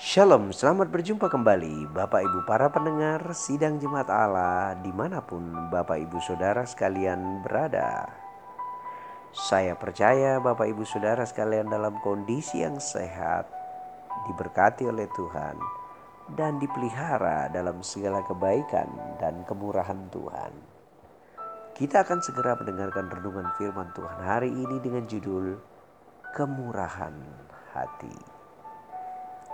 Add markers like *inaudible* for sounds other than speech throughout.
Shalom, selamat berjumpa kembali Bapak Ibu para pendengar Sidang Jemaat Allah di mana pun Bapak Ibu Saudara sekalian berada. Saya percaya Bapak Ibu Saudara sekalian dalam kondisi yang sehat, diberkati oleh Tuhan, dan dipelihara dalam segala kebaikan dan kemurahan Tuhan. Kita akan segera mendengarkan renungan firman Tuhan hari ini dengan judul Kemurahan Hati.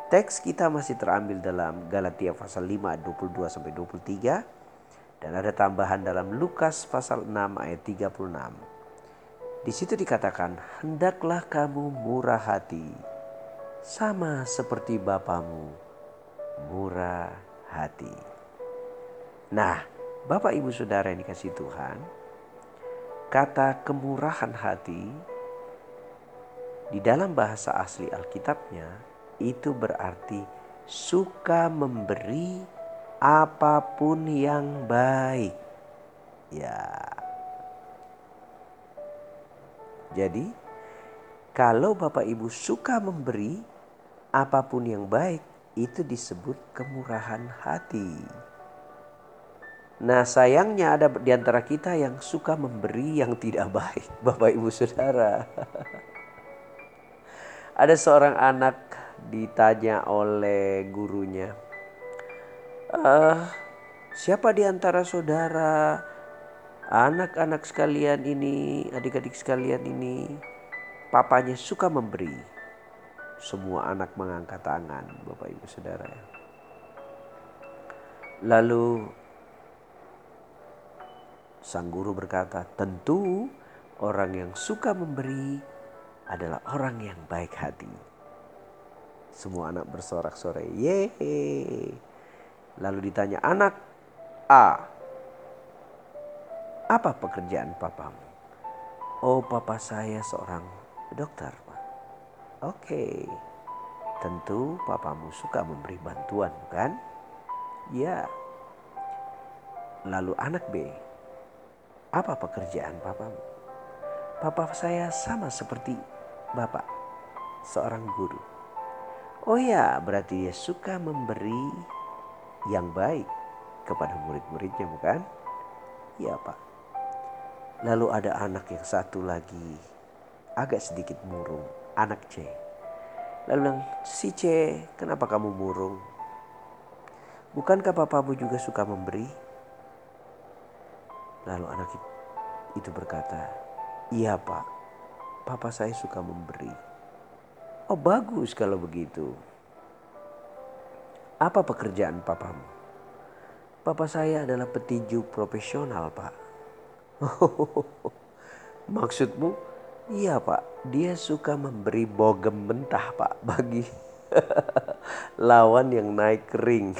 Teks kita masih terambil dalam Galatia pasal 5 ayat 22 sampai 23 dan ada tambahan dalam Lukas pasal 6 ayat 36. Di situ dikatakan, "Hendaklah kamu murah hati, sama seperti Bapamu murah hati." Nah, Bapak Ibu Saudara yang dikasih Tuhan, kata kemurahan hati di dalam bahasa asli Alkitabnya itu berarti suka memberi apa pun yang baik. Ya. Jadi, kalau Bapak Ibu suka memberi apa pun yang baik, itu disebut kemurahan hati. Nah, sayangnya ada di antara kita yang suka memberi yang tidak baik, *laughs* Bapak Ibu Saudara. *laughs* ada seorang anak ditanya oleh gurunya, uh, siapa di antara saudara, anak-anak sekalian ini, adik-adik sekalian ini, papanya suka memberi? Semua anak mengangkat tangan, Bapak Ibu Saudara. Lalu sang guru berkata, tentu orang yang suka memberi adalah orang yang baik hati. Semua anak bersorak-sorai. Yeay. Lalu ditanya anak A. Apa pekerjaan papamu? Oh papa saya seorang dokter pak. Oke. Tentu papamu suka memberi bantuan bukan? Ya. Lalu anak B. Apa pekerjaan papamu? Papa saya sama seperti bapak. Seorang guru. Oh ya, berarti dia suka memberi yang baik kepada murid-muridnya bukan? Iya Pak. Lalu ada anak yang satu lagi agak sedikit murung, anak C. Lalu bilang, si C kenapa kamu murung? Bukankah papamu juga suka memberi? Lalu anak itu berkata, iya pak, papa saya suka memberi. Oh bagus kalau begitu. Apa pekerjaan papamu? Papa saya adalah petinju profesional pak. *laughs* Maksudmu? Iya pak, dia suka memberi bogem mentah pak bagi *laughs* lawan yang naik ring.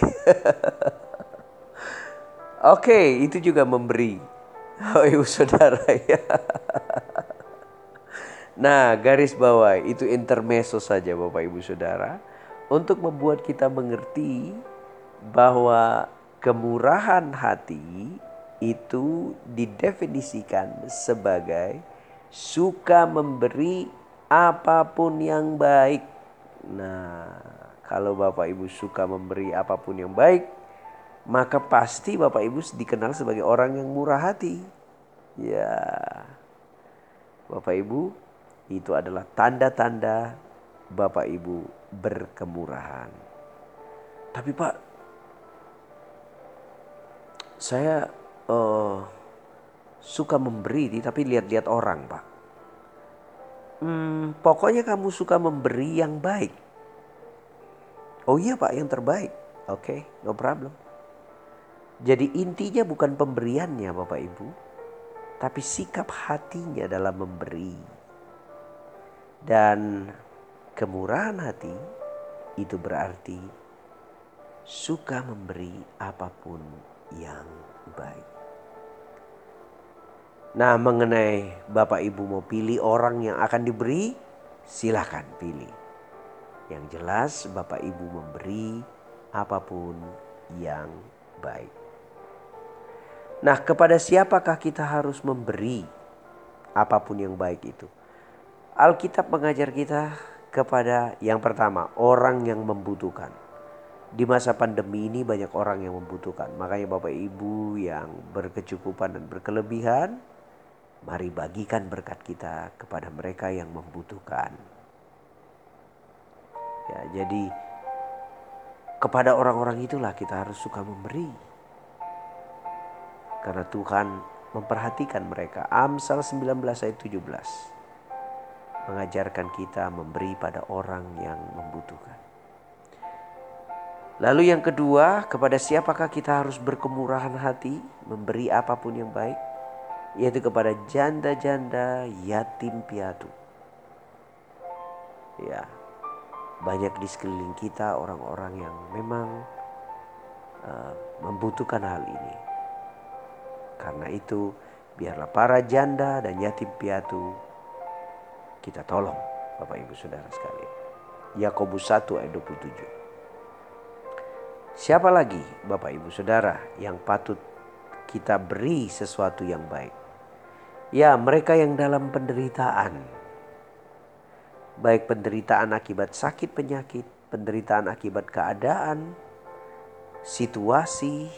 *laughs* Oke, itu juga memberi. Oh ibu saudara ya. Nah, garis bawah itu intermeso saja Bapak Ibu Saudara untuk membuat kita mengerti bahwa kemurahan hati itu didefinisikan sebagai suka memberi apa pun yang baik. Nah, kalau Bapak Ibu suka memberi apa pun yang baik, maka pasti Bapak Ibu dikenal sebagai orang yang murah hati. Ya. Bapak Ibu, itu adalah tanda-tanda Bapak Ibu berkemurahan. Tapi Pak, saya uh, suka memberi, tapi lihat-lihat orang Pak. Hmm, pokoknya kamu suka memberi yang baik. Oh iya Pak, yang terbaik. Oke, okay, no problem. Jadi intinya bukan pemberiannya Bapak Ibu, tapi sikap hatinya dalam memberi. Dan kemurahan hati itu berarti suka memberi apa pun yang baik. Nah, mengenai Bapak Ibu mau pilih orang yang akan diberi, silahkan pilih. Yang jelas Bapak Ibu memberi apa pun yang baik. Nah, kepada siapakah kita harus memberi apa pun yang baik itu? Alkitab mengajar kita kepada yang pertama, orang yang membutuhkan. Di masa pandemi ini banyak orang yang membutuhkan. Makanya Bapak Ibu yang berkecukupan dan berkelebihan, mari bagikan berkat kita kepada mereka yang membutuhkan. Ya, jadi kepada orang-orang itulah kita harus suka memberi. Karena Tuhan memperhatikan mereka. Amsal 19 ayat 17 mengajarkan kita memberi pada orang yang membutuhkan. Lalu yang kedua, kepada siapakah kita harus berkemurahan hati, memberi apa pun yang baik, yaitu kepada janda-janda yatim piatu. Ya, banyak di sekeliling kita orang-orang yang memang uh, membutuhkan hal ini. Karena itu, biarlah para janda dan yatim piatu kita tolong Bapak Ibu Saudara sekalian. Yakobus 1 ayat 27. Siapa lagi Bapak Ibu Saudara yang patut kita beri sesuatu yang baik? Ya mereka yang dalam penderitaan. Baik penderitaan akibat sakit penyakit, penderitaan akibat keadaan, situasi,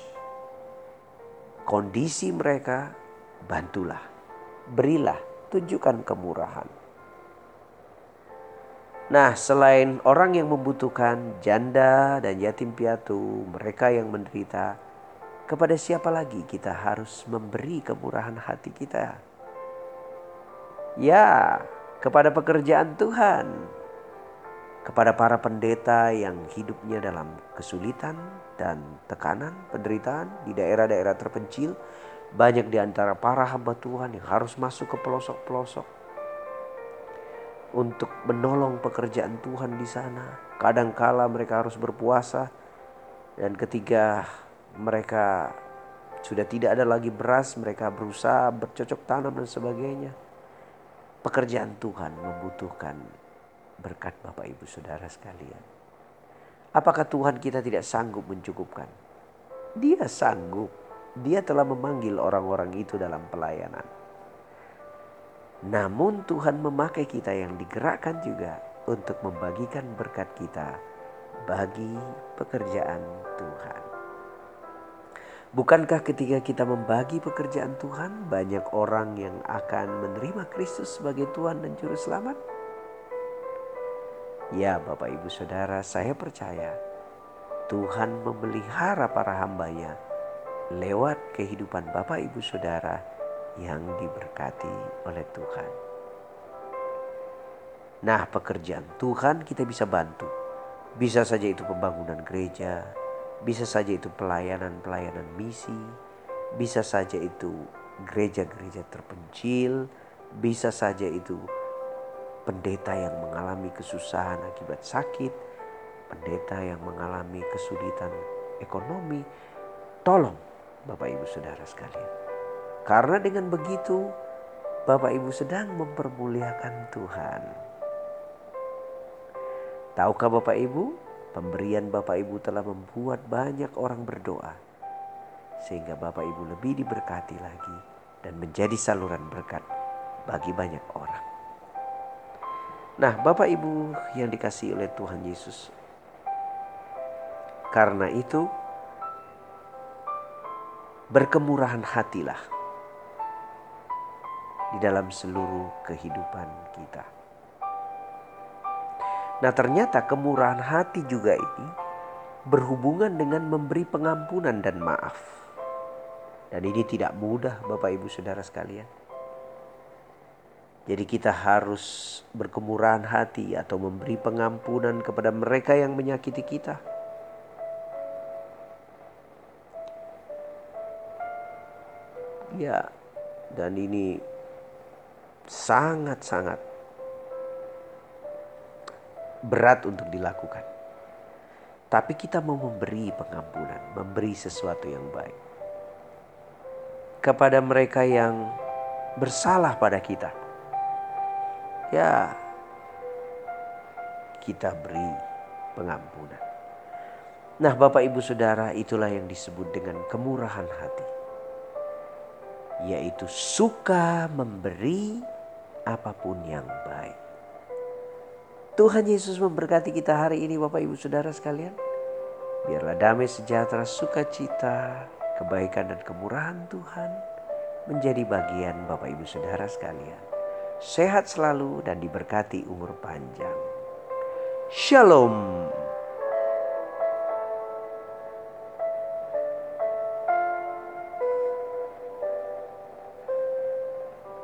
kondisi mereka, bantulah, berilah, tunjukkan kemurahan. Nah, selain orang yang membutuhkan, janda dan yatim piatu, mereka yang menderita, kepada siapa lagi kita harus memberi kemurahan hati kita? Ya, kepada pekerjaan Tuhan, kepada para pendeta yang hidupnya dalam kesulitan dan tekanan, penderitaan di daerah-daerah terpencil, banyak di antara para hamba Tuhan yang harus masuk ke pelosok-pelosok untuk menolong pekerjaan Tuhan di sana. Kadangkala mereka harus berpuasa dan ketika mereka sudah tidak ada lagi beras, mereka berusaha bercocok tanam dan sebagainya. Pekerjaan Tuhan membutuhkan berkat Bapak Ibu Saudara sekalian. Apakah Tuhan kita tidak sanggup mencukupkan? Dia sanggup. Dia telah memanggil orang-orang itu dalam pelayanan. Namun Tuhan memakai kita yang digerakkan juga untuk membagikan berkat kita bagi pekerjaan Tuhan. Bukankah ketika kita membagi pekerjaan Tuhan, banyak orang yang akan menerima Kristus sebagai Tuhan dan Juru Selamat? Ya, Bapak, Ibu, Saudara, saya percaya Tuhan memelihara para hambanya lewat kehidupan Bapak, Ibu, Saudara yang diberkati oleh Tuhan. Nah, pekerjaan Tuhan kita bisa bantu. Bisa saja itu pembangunan gereja, bisa saja itu pelayanan-pelayanan misi, bisa saja itu gereja-gereja terpencil, bisa saja itu pendeta yang mengalami kesusahan akibat sakit, pendeta yang mengalami kesulitan ekonomi. Tolong Bapak Ibu Saudara sekalian. Karena dengan begitu Bapak Ibu sedang mempermuliakan Tuhan. Tahukah Bapak Ibu, pemberian Bapak Ibu telah membuat banyak orang berdoa. Sehingga Bapak Ibu lebih diberkati lagi dan menjadi saluran berkat bagi banyak orang. Nah Bapak Ibu yang dikasih oleh Tuhan Yesus. Karena itu berkemurahan hatilah di dalam seluruh kehidupan kita. Nah, ternyata kemurahan hati juga ini berhubungan dengan memberi pengampunan dan maaf. Dan ini tidak mudah, Bapak Ibu Saudara sekalian. Jadi, kita harus berkemurahan hati atau memberi pengampunan kepada mereka yang menyakiti kita. Ya, dan ini sangat-sangat berat untuk dilakukan. Tapi kita mau memberi pengampunan, memberi sesuatu yang baik kepada mereka yang bersalah pada kita. Ya, kita beri pengampunan. Nah, Bapak Ibu Saudara, itulah yang disebut dengan kemurahan hati, yaitu suka memberi apa pun yang baik. Tuhan Yesus memberkati kita hari ini Bapak Ibu Saudara sekalian. Biarlah damai sejahtera, sukacita, kebaikan dan kemurahan Tuhan menjadi bagian Bapak Ibu Saudara sekalian. Sehat selalu dan diberkati umur panjang. Shalom.